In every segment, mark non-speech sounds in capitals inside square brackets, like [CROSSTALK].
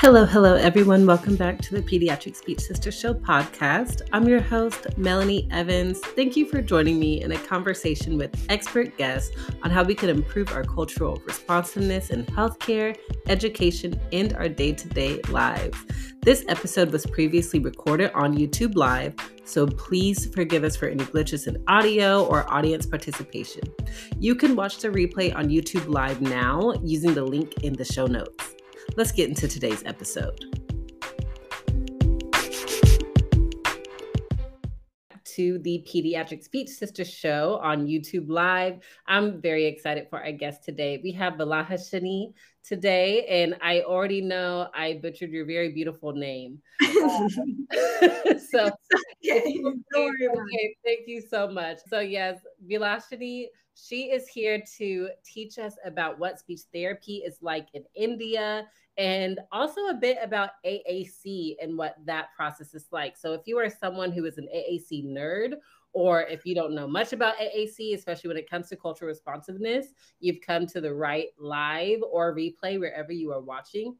Hello, hello, everyone. Welcome back to the Pediatric Speech Sister Show podcast. I'm your host, Melanie Evans. Thank you for joining me in a conversation with expert guests on how we can improve our cultural responsiveness in healthcare, education, and our day to day lives. This episode was previously recorded on YouTube Live, so please forgive us for any glitches in audio or audience participation. You can watch the replay on YouTube Live now using the link in the show notes. Let's get into today's episode. To the Pediatric Speech Sister Show on YouTube Live. I'm very excited for our guest today. We have Vilahashini today, and I already know I butchered your very beautiful name. [LAUGHS] [LAUGHS] so, okay. [LAUGHS] okay, thank you so much. So, yes, Vilahashini she is here to teach us about what speech therapy is like in India and also a bit about AAC and what that process is like. So, if you are someone who is an AAC nerd, or if you don't know much about AAC, especially when it comes to cultural responsiveness, you've come to the right live or replay wherever you are watching.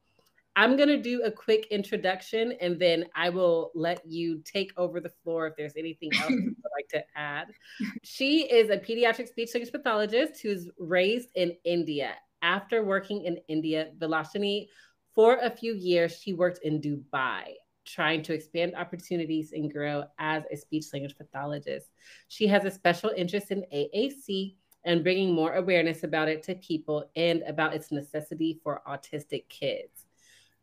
I'm going to do a quick introduction and then I will let you take over the floor if there's anything else you'd like to add. [LAUGHS] She is a pediatric speech language pathologist who's raised in India. After working in India, Vilahashini, for a few years, she worked in Dubai, trying to expand opportunities and grow as a speech language pathologist. She has a special interest in AAC and bringing more awareness about it to people and about its necessity for autistic kids.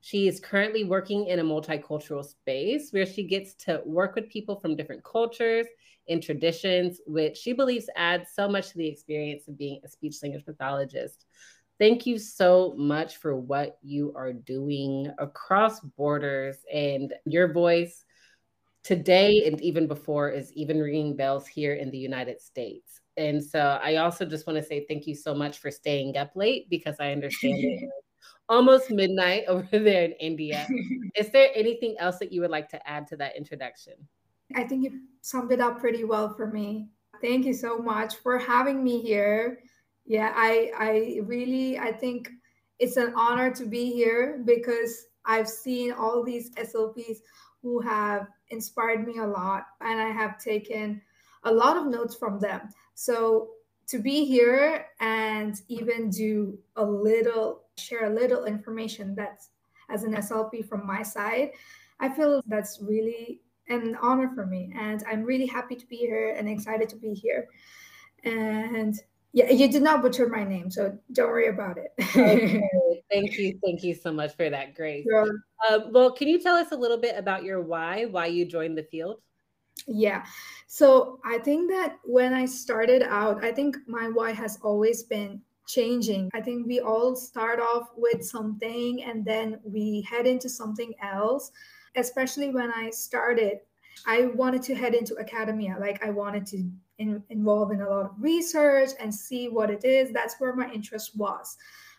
She is currently working in a multicultural space where she gets to work with people from different cultures and traditions, which she believes adds so much to the experience of being a speech language pathologist. Thank you so much for what you are doing across borders and your voice today and even before is even ringing bells here in the United States. And so I also just want to say thank you so much for staying up late because I understand [LAUGHS] almost midnight [LAUGHS] over there in India. [LAUGHS] Is there anything else that you would like to add to that introduction? I think you summed it up pretty well for me. Thank you so much for having me here. Yeah, I I really I think it's an honor to be here because I've seen all these SLPs who have inspired me a lot and I have taken a lot of notes from them. So to be here and even do a little share a little information that's as an SLP from my side, I feel that's really an honor for me. And I'm really happy to be here and excited to be here. And yeah, you did not butcher my name, so don't worry about it. okay. [LAUGHS] Thank you. Thank you so much for that, Grace. Sure. Um, well, can you tell us a little bit about your why, why you joined the field? Yeah. So I think that when I started out, I think my why has always been changing. I think we all start off with something and then we head into something else. Especially when I started, I wanted to head into academia. Like I wanted to in, involve in a lot of research and see what it is. That's where my interest was.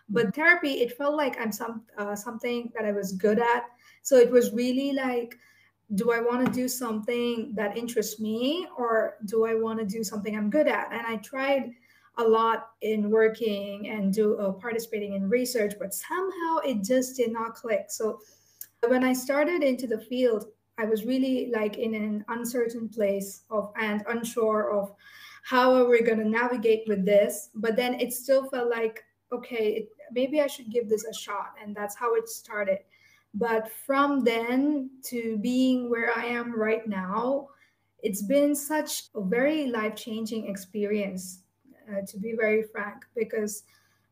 But therapy, it felt like I'm some uh, something that I was good at. So it was really like, do I want to do something that interests me, or do I want to do something I'm good at? And I tried a lot in working and do uh, participating in research, but somehow it just did not click. So when I started into the field, I was really like in an uncertain place of and unsure of how are we going to navigate with this. But then it still felt like okay, it, maybe I should give this a shot, and that's how it started. But from then to being where I am right now, it's been such a very life changing experience uh, to be very frank, because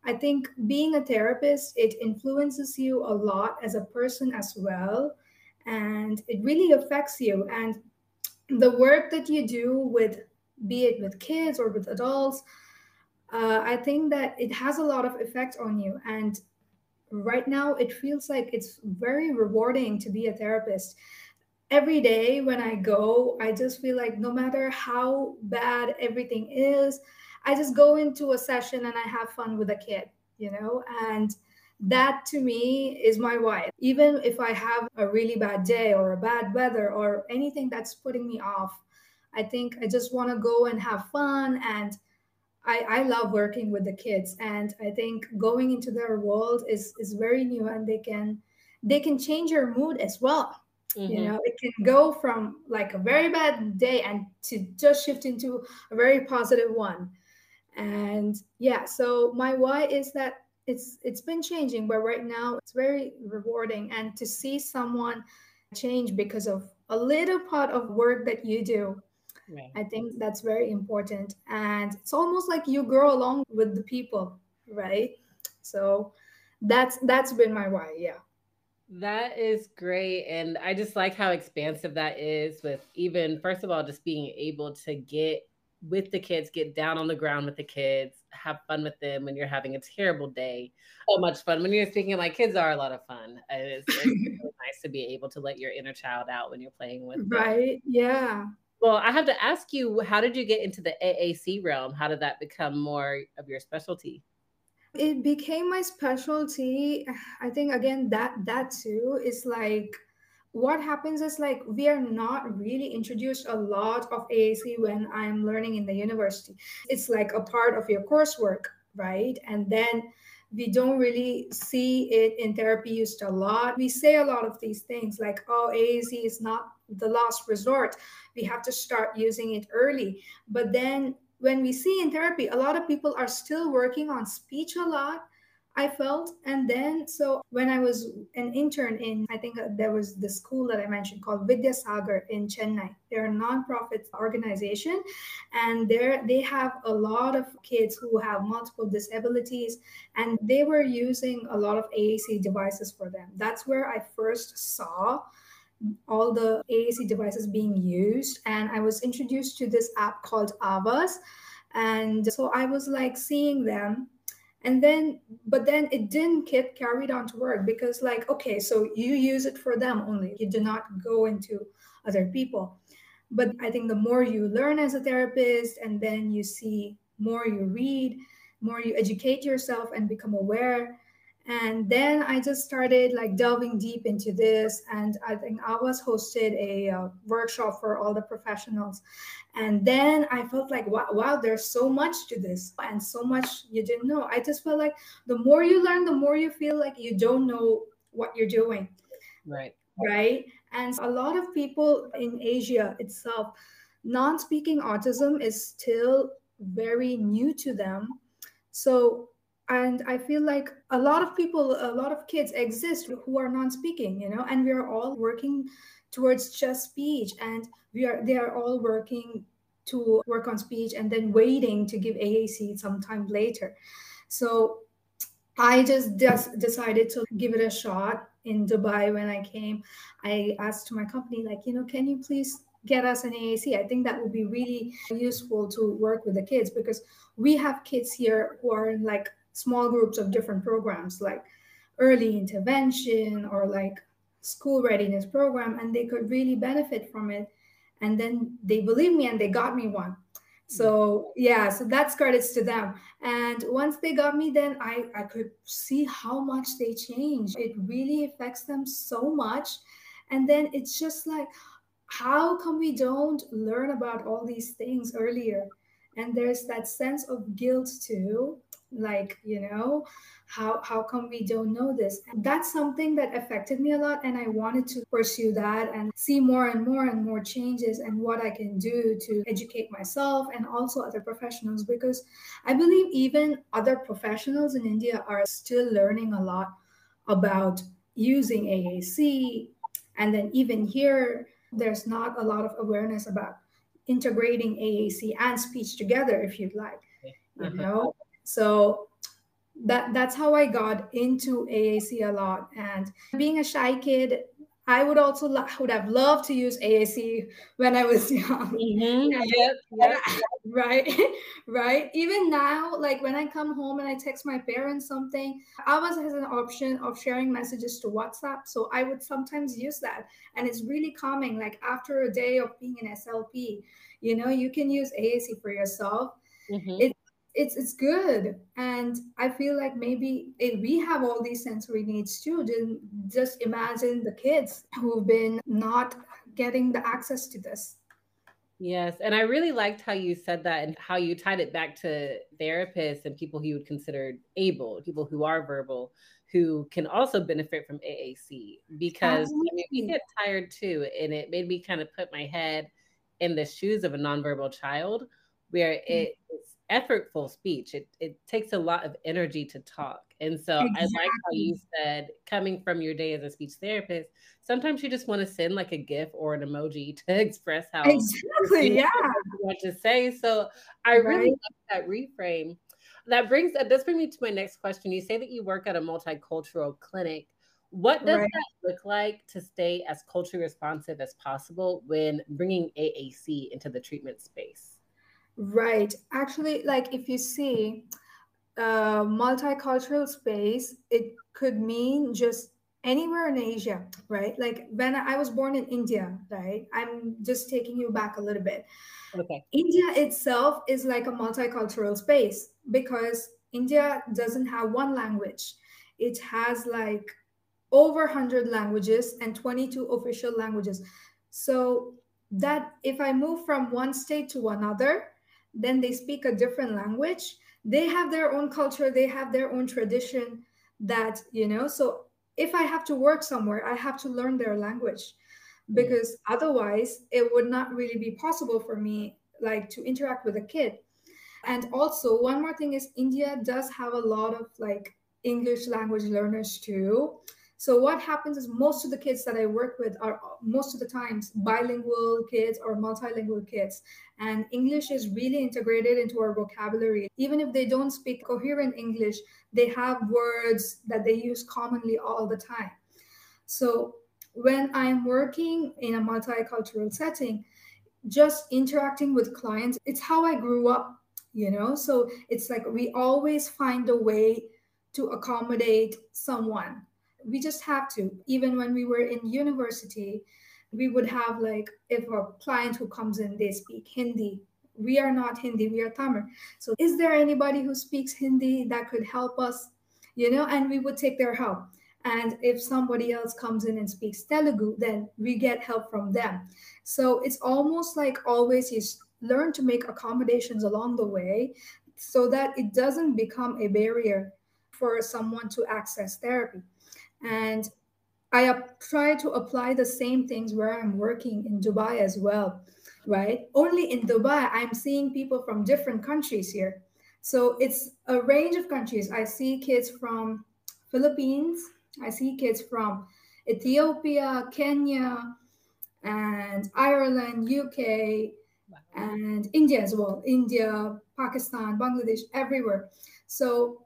I think being a therapist, it influences you a lot as a person as well. And it really affects you. And the work that you do with, be it with kids or with adults, uh, I think that it has a lot of effect on you. And right now, it feels like it's very rewarding to be a therapist. Every day when I go, I just feel like no matter how bad everything is, I just go into a session and I have fun with a kid, you know, and that to me is my why. Even if I have a really bad day or a bad weather or anything that's putting me off, I think I just want to go and have fun. And I, I love working with the kids. And I think going into their world is, is very new and they can they can change your mood as well Mm-hmm. You know, it can go from like a very bad day and to just shift into a very positive one. And yeah, so my why is that it's it's been changing, but right now it's very rewarding and to see someone change because of a little part of work that you do. Right. I think that's very important. And it's almost like you grow along with the people, right? So that's that's been my why, yeah. That is great. And I just like how expansive that is with even, first of all, just being able to get with the kids, get down on the ground with the kids, have fun with them when you're having a terrible day. So much fun. When you're speaking, like kids are a lot of fun. It's, it's really [LAUGHS] nice to be able to let your inner child out when you're playing with them. Right. Yeah. Well, I have to ask you, how did you get into the AAC realm? How did that become more of your specialty? it became my specialty [SIGHS] i think again that that too is like what happens is like we are not really introduced a lot of aac when i'm learning in the university. It's like a part of your coursework right? And then we don't really see it in therapy used a lot. We say a lot of these things like oh aac is not the last resort. We have to start using it early. But then when we see in therapy, a lot of people are still working on speech a lot. I felt, and then so when I was an intern in, I think uh, there was the school that I mentioned called Vidya Sagar in Chennai. They're a nonprofit organization, and there they have a lot of kids who have multiple disabilities, and they were using a lot of AAC devices for them. That's where I first saw all the AAC devices being used. And I was introduced to this app called Avaz. And so I was like seeing them. And then, but then it didn't get carried on to work because, like, okay, so you use it for them only. You do not go into other people. But I think the more you learn as a therapist and then you see more you read, more you educate yourself and become aware, and then i just started like delving deep into this and i think i was hosted a uh, workshop for all the professionals. And then i felt like wow, wow there's so much to this and so much you didn't know. I just felt like the more you learn the more you feel like you don't know what you're doing. Right. Right? And a lot of people in asia itself non-speaking autism is still very new to them. So and i feel like a lot of people a lot of kids exist who are non-speaking you know and we are all working towards just speech. And we are they are all working to work on speech and then waiting to give aac sometime later. So i just just decided to give it a shot in dubai when i came. I asked my company like you know can you please get us an AAC. I think that would be really useful to work with the kids because we have kids here who are like small groups of different programs like early intervention or like school readiness program and they could really benefit from it. And then they believe me and they got me one. So yeah so that's credits to them. And once they got me then i i could see how much they change. It really affects them so much. And then it's just like how come we don't learn about all these things earlier? And there's that sense of guilt too like you know how how come we don't know this? And that's something that affected me a lot and i wanted to pursue that and see more and more and more changes and what i can do to educate myself and also other professionals because i believe even other professionals in india are still learning a lot about using aac and then even here there's not a lot of awareness about integrating aac and speech together if you'd like you know so that that's how I got into AAC a lot. And being a shy kid, I would also lo- would have loved to use AAC when I was [LAUGHS] young. Mm-hmm. Yep, yep. [LAUGHS] right, [LAUGHS] right. Even now, like when I come home and I text my parents something, Avaz has an option of sharing messages to WhatsApp, so I would sometimes use that, and it's really calming. Like after a day of being in SLP, you know, you can use AAC for yourself. Mm-hmm. It it's it's good and i feel like maybe if we have all these sensory needs too then just imagine the kids who've been not getting the access to this Yes. And I really liked how you said that and how you tied it back to therapists and people who you would consider able, people who are verbal, who can also benefit from AAC because I mean, we get tired too. And it made me kind of put my head in the shoes of a nonverbal child where mm. it, it's effortful speech. It, it takes a lot of energy to talk. And so exactly. I like how you said, coming from your day as a speech therapist, sometimes you just want to send like a GIF or an emoji [LAUGHS] to express how exactly, you yeah, what to say. So I right. really like that reframe. That brings uh, that does bring me to my next question. You say that you work at a multicultural clinic. What does right. that look like to stay as culturally responsive as possible when bringing AAC into the treatment space? Right. Actually, like if you see uh, multicultural space, it could mean just anywhere in Asia, right? Like when I was born in India, right? I'm just taking you back a little bit. Okay. India itself is like a multicultural space because India doesn't have one language. It has like over 100 languages and 22 official languages. So that if I move from one state to another, then they speak a different language. They have their own culture, they have their own tradition that, you know, so if I have to work somewhere, I have to learn their language because otherwise it would not really be possible for me like to interact with a kid. And also one more thing is India does have a lot of like English language learners too. So what happens is most of the kids that I work with are most of the times bilingual kids or multilingual kids. And English is really integrated into our vocabulary. Even if they don't speak coherent English, they have words that they use commonly all the time. So when I'm working in a multicultural setting, just interacting with clients, it's how I grew up, you know? So it's like we always find a way to accommodate someone we just have to even when we were in university we would have like if a client who comes in they speak hindi. We are not hindi we are tamil. So is there anybody who speaks hindi that could help us you know? And we would take their help. And if somebody else comes in and speaks telugu then we get help from them. So it's almost like always you learn to make accommodations along the way so that it doesn't become a barrier for someone to access therapy and I try to apply the same things where I'm working in Dubai as well, right? Only in Dubai, I'm seeing people from different countries here. So it's a range of countries. I see kids from Philippines, I see kids from Ethiopia, Kenya, and Ireland, UK, and India as well. India, Pakistan, Bangladesh, everywhere. So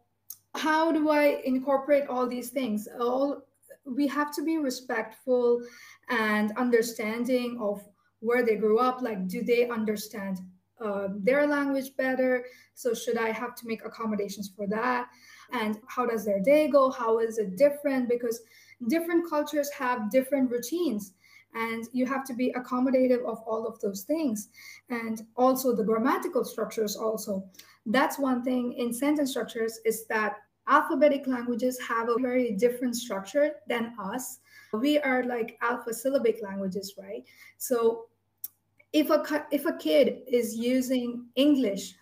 how do I incorporate all these things? All we have to be respectful and understanding of where they grew up. Like, do they understand uh, their language better? So, should I have to make accommodations for that? And how does their day go? How is it different? Because different cultures have different routines and you have to be accommodative of all of those things and also the grammatical structures also that's one thing in sentence structures is that alphabetic languages have a very different structure than us. We are like alpha syllabic languages right? So if a if a kid is using english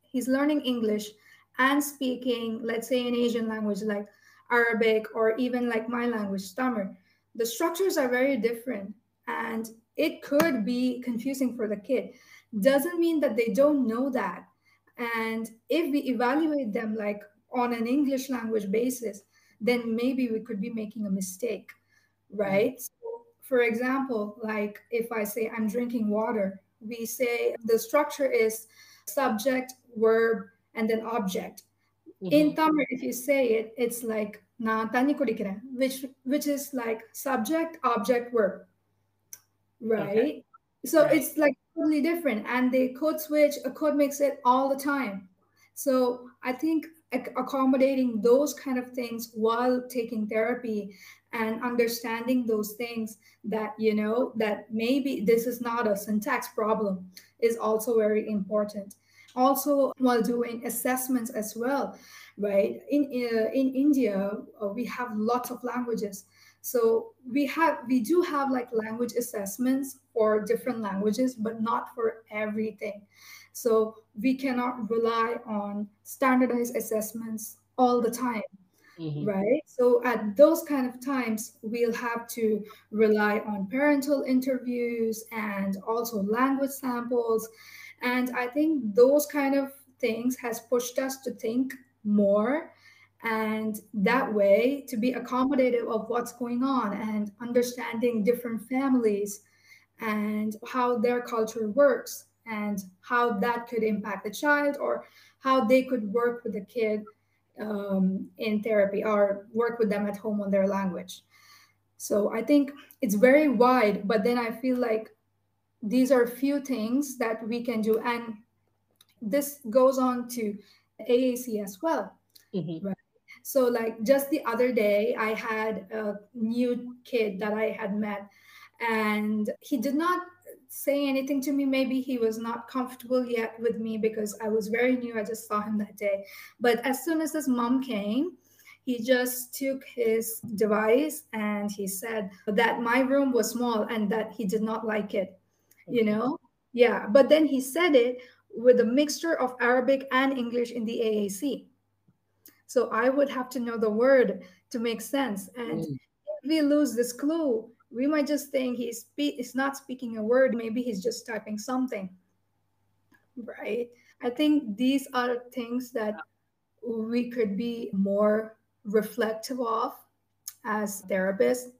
he's learning english and speaking let's say an asian language like arabic or even like my language tamil the structures are very different and it could be confusing for the kid. Doesn't mean that they don't know that and if we evaluate them like on an english language basis then maybe we could be making a mistake right mm-hmm. so for example like if i say i'm drinking water we say the structure is subject verb and then object mm-hmm. in tamil if you say it it's like na tani which which is like subject object verb right okay. so right. it's like totally different and they code switch a code makes it all the time. So i think accommodating those kind of things while taking therapy and understanding those things that you know that maybe this is not a syntax problem is also very important. Also while doing assessments as well right? In uh, in india uh, we have lots of languages So we have we do have like language assessments for different languages, but not for everything. So we cannot rely on standardized assessments all the time. Mm-hmm. Right. So at those kind of times, we'll have to rely on parental interviews and also language samples. And I think those kind of things has pushed us to think more and that way to be accommodative of what's going on and understanding different families and how their culture works and how that could impact the child or how they could work with the kid um, in therapy or work with them at home on their language. So i think it's very wide but then i feel like these are few things that we can do. And this goes on to aac as well mm-hmm. right so, like just the other day, I had a new kid that I had met, and he did not say anything to me. Maybe he was not comfortable yet with me because I was very new. I just saw him that day. But as soon as his mom came, he just took his device and he said that my room was small and that he did not like it. You know? Yeah. But then he said it with a mixture of Arabic and English in the AAC. So I would have to know the word to make sense. And mm. if we lose this clue, we might just think he's spe- he's not speaking a word. Maybe he's just typing something. Right. I think these are things that we could be more reflective of as therapists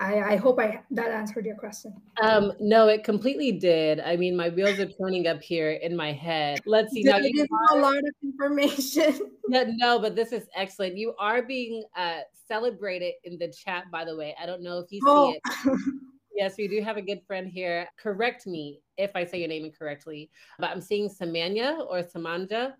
I, I hope I that answered your question. Um, no, it completely did. I mean, my wheels are turning up here in my head. Let's see. Did now, you are, a lot of information. [LAUGHS] no, no, but this is excellent. You are being uh, celebrated in the chat, by the way. I don't know if you oh. see it. [LAUGHS] yes, we do have a good friend here. Correct me if I say your name incorrectly, but I'm seeing Samanya or Samanja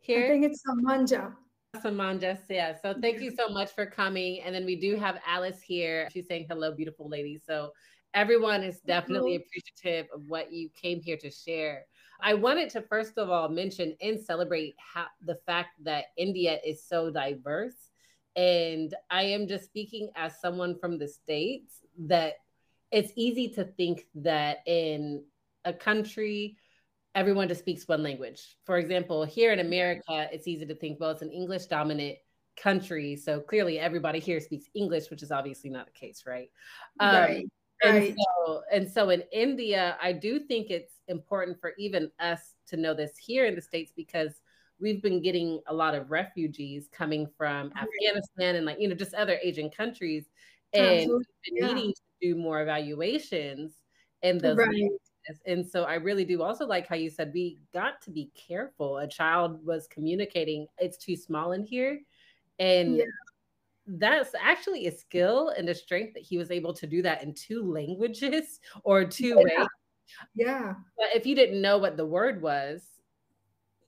here. I think it's Samanja. Samanja, yeah. So thank you so much for coming. And then we do have Alice here. She's saying hello, beautiful lady. So everyone is definitely appreciative of what you came here to share. I wanted to first of all mention and celebrate how, the fact that India is so diverse. And I am just speaking as someone from the States that it's easy to think that in a country everyone just speaks one language. For example, here in America, it's easy to think, well, it's an English dominant country. So clearly everybody here speaks English, which is obviously not the case, right? Um, right. And, right. So, and so in India, I do think it's important for even us to know this here in the States because we've been getting a lot of refugees coming from right. Afghanistan and like, you know, just other Asian countries. And we've been yeah. needing to do more evaluations in those right. And so I really do also like how you said we got to be careful. A child was communicating, it's too small in here. And yeah. that's actually a skill and a strength that he was able to do that in two languages [LAUGHS] or two yeah. ways. Yeah. But if you didn't know what the word was,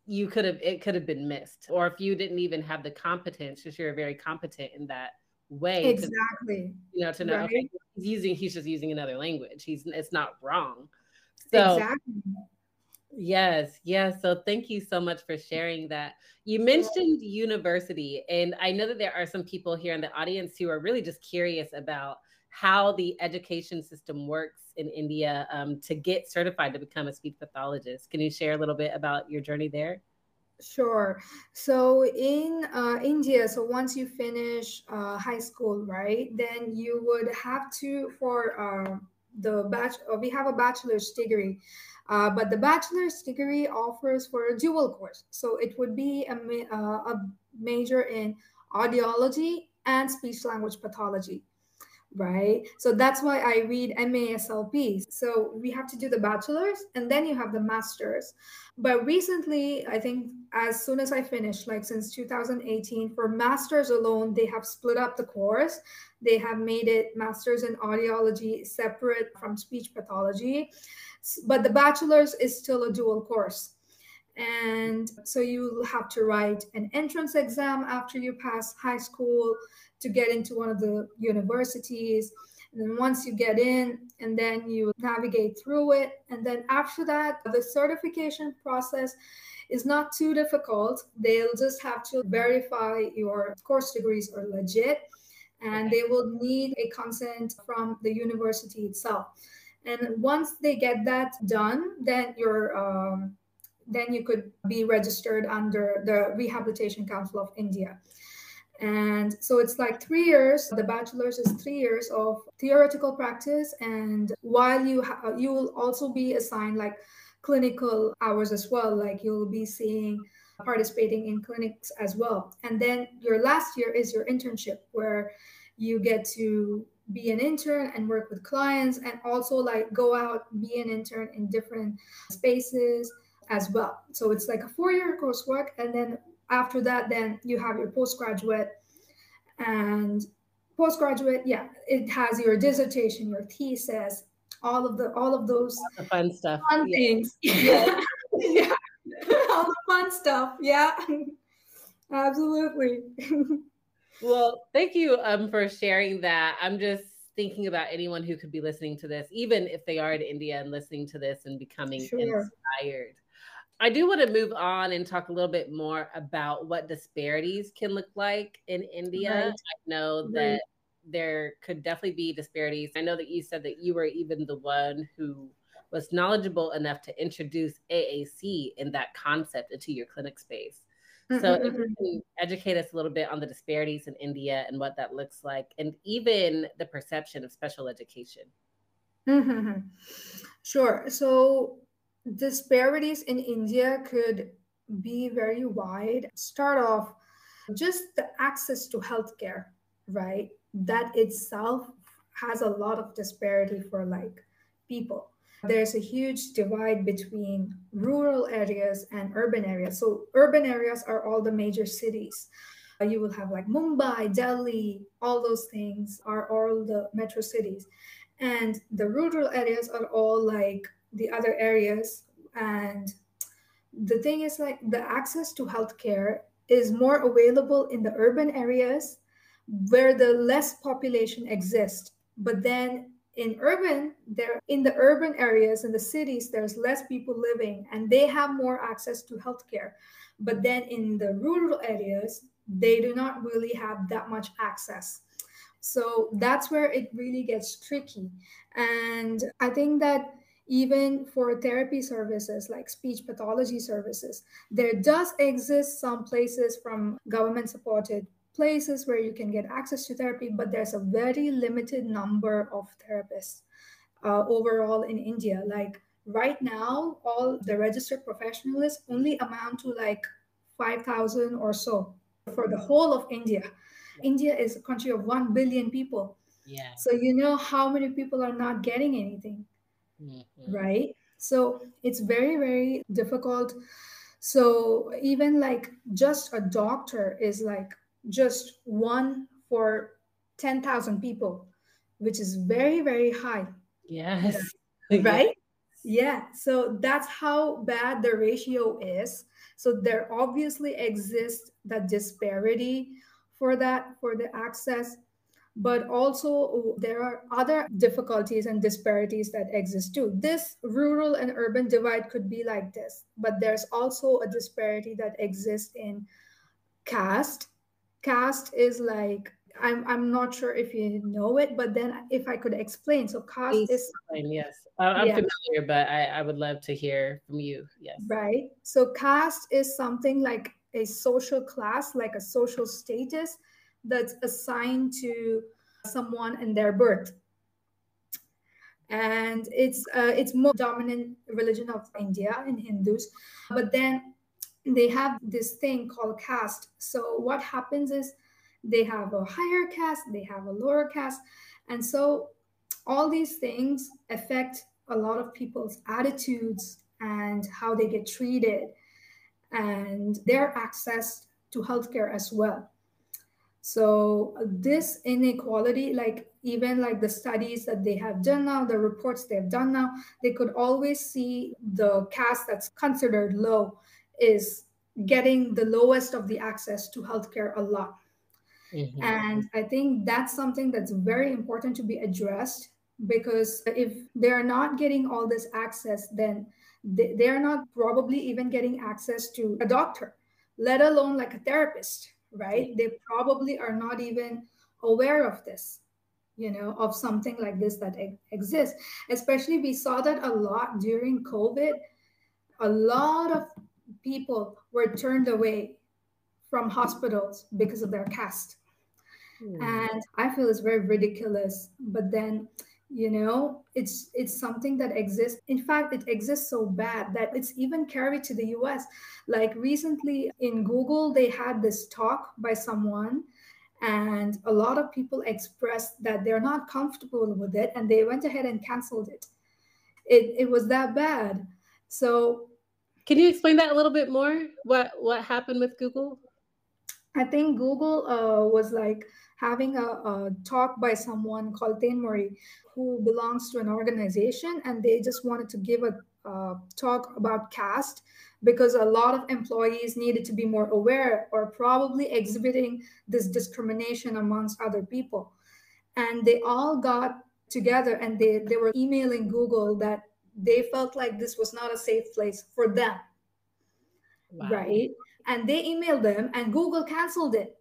you could have it could have been missed. Or if you didn't even have the competence, because you're very competent in that way. Exactly. To, you know, to know right? okay, he's using he's just using another language. He's it's not wrong. So, exactly. Yes, yes. So thank you so much for sharing that. You mentioned university, and I know that there are some people here in the audience who are really just curious about how the education system works in India um, to get certified to become a speech pathologist. Can you share a little bit about your journey there? Sure. So in uh, India, so once you finish uh, high school, right, then you would have to for uh, the batch uh, we have a bachelor's degree uh, but the bachelor's degree offers for a dual course. So it would be a, uh, a major in audiology and speech language pathology right? So that's why i read maslp so we have to do the bachelor's and then you have the master's. But recently i think as soon as i finished like since 2018 for masters alone they have split up the course. They have made it masters in audiology separate from speech pathology. But the bachelor's is still a dual course. And so you have to write an entrance exam after you pass high school to get into one of the universities. And then once you get in, and then you navigate through it. And then after that, the certification process is not too difficult. They'll just have to verify your course degrees are legit. and they will need a consent from the university itself. And once they get that done, then you're um, then you could be registered under the Rehabilitation Council of India. And so it's like three years. The bachelor's is three years of theoretical practice, and while you ha- you will also be assigned like clinical hours as well. Like you'll be seeing participating in clinics as well. And then your last year is your internship, where you get to be an intern and work with clients, and also like go out be an intern in different spaces as well. So it's like a four year coursework, and then after that then you have your postgraduate. And postgraduate yeah it has your dissertation your thesis all of the all of those all fun stuff. fun yeah. things. [LAUGHS] Yeah. yeah. [LAUGHS] All the fun stuff. Yeah. [LAUGHS] Absolutely. Well thank you um for sharing that. I'm just thinking about anyone who could be listening to this even if they are in india and listening to this and becoming sure. inspired I do want to move on and talk a little bit more about what disparities can look like in India. Right. I know right. that there could definitely be disparities. I know that you said that you were even the one who was knowledgeable enough to introduce AAC in that concept into your clinic space. Mm-hmm. So, if you mm-hmm. can educate us a little bit on the disparities in India and what that looks like, and even the perception of special education. Mm-hmm. Sure. So, disparities in India could be very wide. Start off just the access to healthcare, right? That itself has a lot of disparity for like people. There's a huge divide between rural areas and urban areas. So, urban areas are all the major cities. Uh, you will have like Mumbai, Delhi, all those things are all the metro cities. And the rural areas are all like the other areas. And the thing is like the access to healthcare is more available in the urban areas where the less population exists. But then in urban there in the urban areas in the cities there's less people living and they have more access to healthcare. But then in the rural areas they do not really have that much access. So that's where it really gets tricky. And i think that even for therapy services like speech pathology services. There does exist some places from government supported places where you can get access to therapy, but there's a very limited number of therapists uh, overall in India. Like right now, all the registered professionals only amount to like 5,000 or so for the whole of India. India is a country of 1 billion people. Yeah. So you know how many people are not getting anything mm-hmm. right? So it's very, very difficult. So even like just a doctor is like just one for 10,000 people, which is very, very high. Yes. [LAUGHS] Right? Yeah. So that's how bad the ratio is. So there obviously exists that disparity for that, for the access but also there are other difficulties and disparities that exist too. This rural and urban divide could be like this, but there's also a disparity that exists in caste. Caste is like I'm I'm not sure if you know it, but then if I could explain, so caste Please is explain, yes, I'm yeah. familiar, but I, I would love to hear from you. Yes, right. So caste is something like a social class, like a social status that's assigned to someone in their birth. And it's uh, it's more dominant religion of india in hindus. But then they have this thing called caste. So what happens is they have a higher caste they have a lower caste. And so all these things affect a lot of people's attitudes and how they get treated. And their access to healthcare as well so this inequality, like even like the studies that they have done now, the reports they've done now, they could always see the caste that's considered low is getting the lowest of the access to healthcare a lot. Mm-hmm. And I think that's something that's very important to be addressed because if they're not getting all this access, then they're not probably even getting access to a doctor, let alone like a therapist right? They probably are not even aware of this you know of something like this that exists especially we saw that a lot during covid a lot of people were turned away from hospitals because of their caste mm. and i feel it's very ridiculous but then you know it's it's something that exists. In fact it exists so bad that it's even carried to the us like recently in google they had this talk by someone and a lot of people expressed that they're not comfortable with it and they went ahead and canceled it. It, it was that bad. So can you explain that a little bit more? What what happened with google? I think google uh, was like having a, a, talk by someone called Tain Murray, who belongs to an organization, and they just wanted to give a uh, talk about caste because a lot of employees needed to be more aware or probably exhibiting this discrimination amongst other people. And they all got together and they, they were emailing Google that they felt like this was not a safe place for them. Wow. Right. And they emailed them and Google canceled it.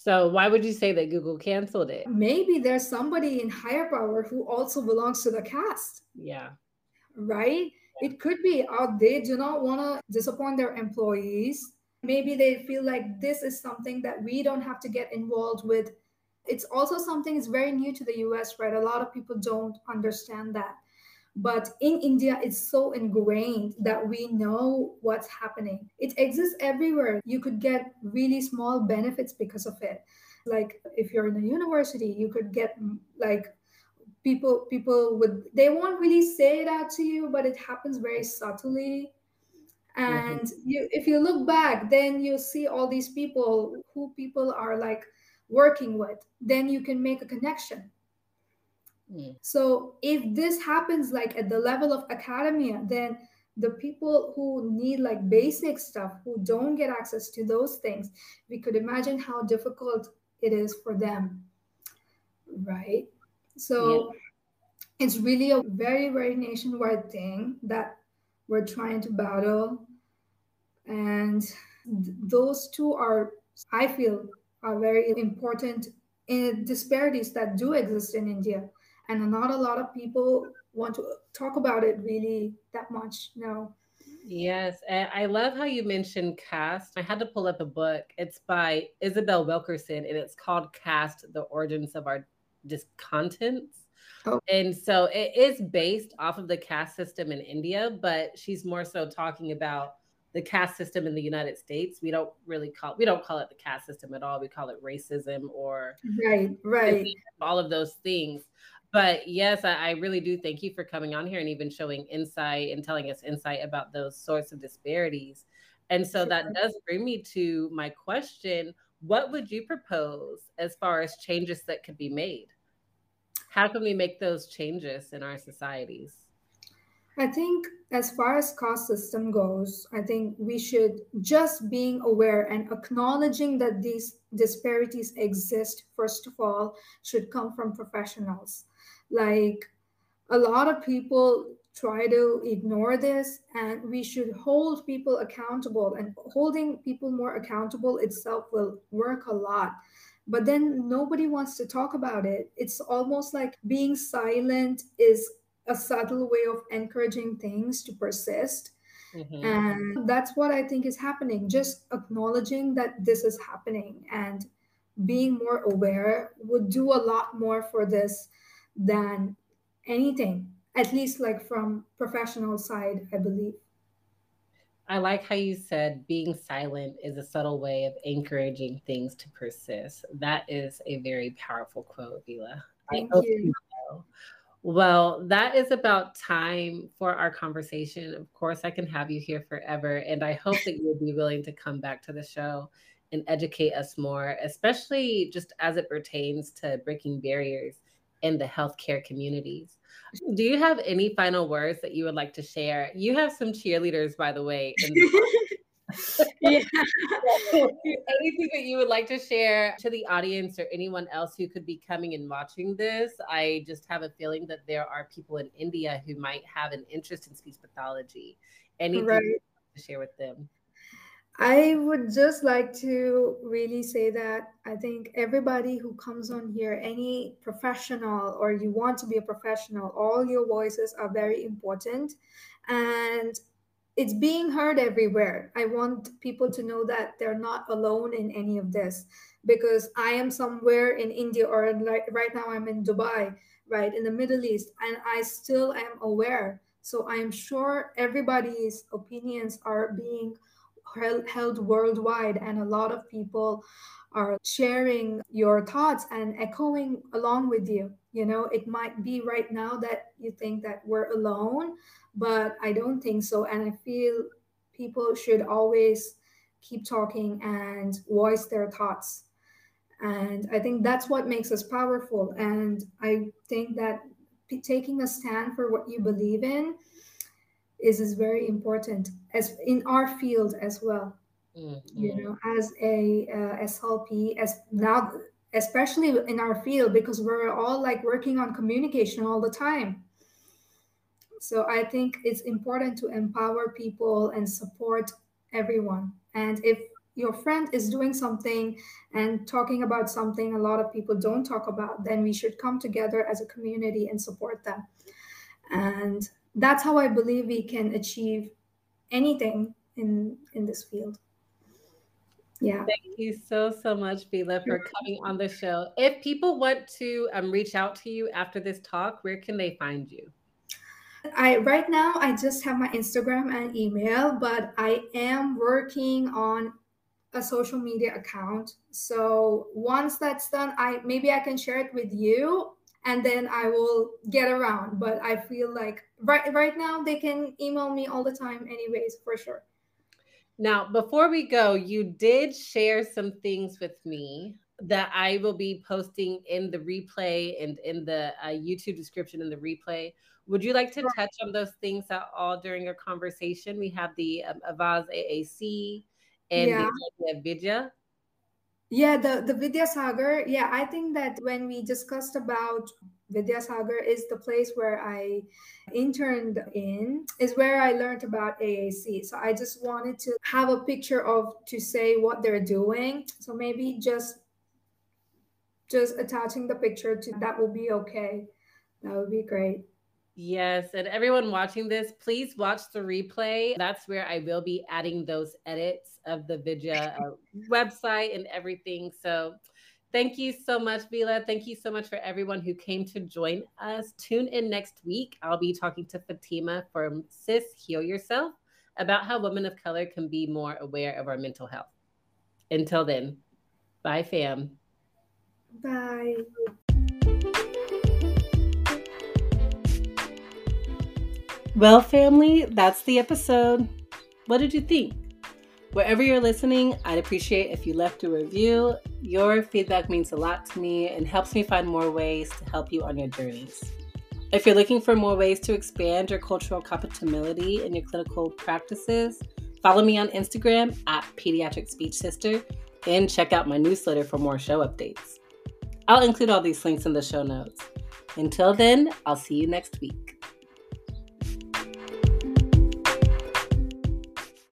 So why would you say that Google canceled it? Maybe there's somebody in higher power who also belongs to the caste. Yeah. Right? It could be uh, they do not want to disappoint their employees. Maybe they feel like this is something that we don't have to get involved with. It's also something that's very new to the US, right? A lot of people don't understand that. But in India, it's so ingrained that we know what's happening. It exists everywhere. You could get really small benefits because of it. Like if you're in a university, you could get like people people would they won't really say it out to you but it happens very subtly and mm-hmm. you if you look back then you see all these people who people are like working with then you can make a connection mm. so if this happens like at the level of academia then the people who need like basic stuff who don't get access to those things we could imagine how difficult it is for them right so yeah. it's really a very, very nationwide thing that we're trying to battle. And th- those two are, I feel, are very important in disparities that do exist in India. And not a lot of people want to talk about it really that much now. Yes, and I love how you mentioned caste. I had to pull up a book. It's by Isabel Wilkerson, and it's called Caste: The Origins of Our discontents. Oh. And so it is based off of the caste system in India, but she's more so talking about the caste system in the United States. We don't really call we don't call it the caste system at all. We call it racism or right, right, all of those things. But yes, I, I really do thank you for coming on here and even showing insight and telling us insight about those sorts of disparities. And so sure. that does bring me to my question what would you propose as far as changes that could be made? How can we make those changes in our societies? I think as far as caste system goes, I think we should just being aware and acknowledging that these disparities exist, first of all, should come from professionals. Like a lot of people try to ignore this and we should hold people accountable and holding people more accountable itself will work a lot but then nobody wants to talk about it it's almost like being silent is a subtle way of encouraging things to persist mm-hmm. and that's what i think is happening just acknowledging that this is happening and being more aware would do a lot more for this than anything at least like from professional side i believe i like how you said being silent is a subtle way of encouraging things to persist that is a very powerful quote vila thank you. you know. Well that is about time for our conversation of course i can have you here forever and i hope that you'll be willing to come back to the show and educate us more especially just as it pertains to breaking barriers in the healthcare communities do you have any final words that you would like to share? You have some cheerleaders, by the way. The- [LAUGHS] yeah. [LAUGHS] Anything that you would like to share to the audience or anyone else who could be coming and watching this? I just have a feeling that there are people in India who might have an interest in speech pathology. Anything right. to share with them? I would just like to really say that I think everybody who comes on here, any professional or you want to be a professional, all your voices are very important and it's being heard everywhere. I want people to know that they're not alone in any of this because I am somewhere in India or like right now I'm in Dubai, right in the Middle East, and I still am aware. So I'm sure everybody's opinions are being held worldwide, and a lot of people are sharing your thoughts and echoing along with you. You know, it might be right now that you think that we're alone, but I don't think so. And I feel people should always keep talking and voice their thoughts. And I think that's what makes us powerful. And I think that taking a stand for what you believe in is is very important as in our field as well mm-hmm. you know as a uh, slp as now especially in our field because we're all like working on communication all the time so i think it's important to empower people and support everyone and if your friend is doing something and talking about something a lot of people don't talk about then we should come together as a community and support them and that's how I believe we can achieve anything in in this field. Yeah. Thank you so so much, Vila, for coming on the show. If people want to um, reach out to you after this talk, where can they find you? I right now I just have my Instagram and email, but I am working on a social media account. So once that's done, I maybe I can share it with you and then I will get around. But I feel like right right now they can email me all the time, anyways, for sure. Now, before we go, you did share some things with me that I will be posting in the replay and in the uh, YouTube description in the replay. Would you like to touch on those things at all during your conversation? We have the um, Avaz AAC and yeah. the Vidya. Yeah, the, the Vidya Sagar. Yeah, I think that when we discussed about Vidya Sagar is the place where I interned in, is where I learned about AAC. So I just wanted to have a picture of to say what they're doing. So maybe just just attaching the picture to that will be okay. That would be great. Yes, and everyone watching this, please watch the replay. That's where I will be adding those edits of the Vidya uh, website and everything. So, thank you so much, Vila. Thank you so much for everyone who came to join us. Tune in next week. I'll be talking to Fatima from Sis Heal Yourself about how women of color can be more aware of our mental health. Until then, bye, fam. Bye. Well, family, that's the episode. What did you think? Wherever you're listening, I'd appreciate if you left a review. Your feedback means a lot to me and helps me find more ways to help you on your journeys. If you're looking for more ways to expand your cultural compatibility in your clinical practices, follow me on Instagram at Pediatric Speech Sister and check out my newsletter for more show updates. I'll include all these links in the show notes. Until then, I'll see you next week.